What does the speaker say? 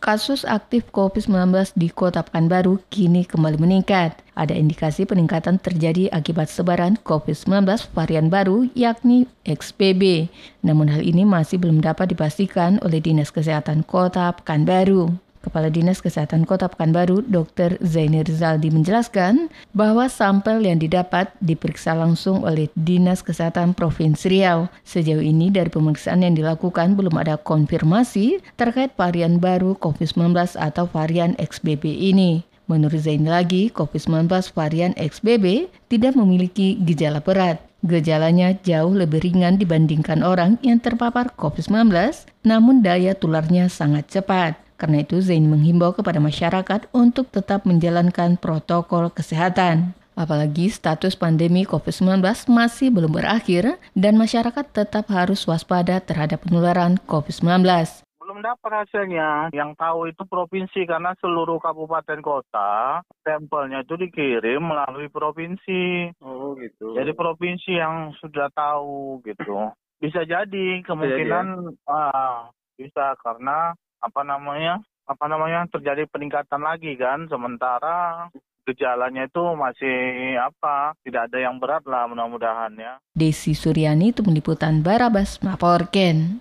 kasus aktif COVID-19 di Kota Pekanbaru kini kembali meningkat. Ada indikasi peningkatan terjadi akibat sebaran COVID-19 varian baru yakni XBB. Namun hal ini masih belum dapat dipastikan oleh Dinas Kesehatan Kota Pekanbaru. Kepala Dinas Kesehatan Kota Pekanbaru, Dr. Zainir Rizaldi menjelaskan bahwa sampel yang didapat diperiksa langsung oleh Dinas Kesehatan Provinsi Riau. Sejauh ini dari pemeriksaan yang dilakukan belum ada konfirmasi terkait varian baru COVID-19 atau varian XBB ini. Menurut Zain lagi, COVID-19 varian XBB tidak memiliki gejala berat. Gejalanya jauh lebih ringan dibandingkan orang yang terpapar COVID-19, namun daya tularnya sangat cepat. Karena itu Zain menghimbau kepada masyarakat untuk tetap menjalankan protokol kesehatan. Apalagi status pandemi COVID-19 masih belum berakhir dan masyarakat tetap harus waspada terhadap penularan COVID-19 belum dapat hasilnya. Yang tahu itu provinsi karena seluruh kabupaten kota sampelnya itu dikirim melalui provinsi. Oh gitu. Jadi provinsi yang sudah tahu gitu. Bisa jadi kemungkinan bisa, ya? ah, bisa karena apa namanya apa namanya terjadi peningkatan lagi kan sementara gejalanya itu masih apa tidak ada yang berat lah mudah-mudahan ya. Desi Suryani itu meliputan Barabas Maporken.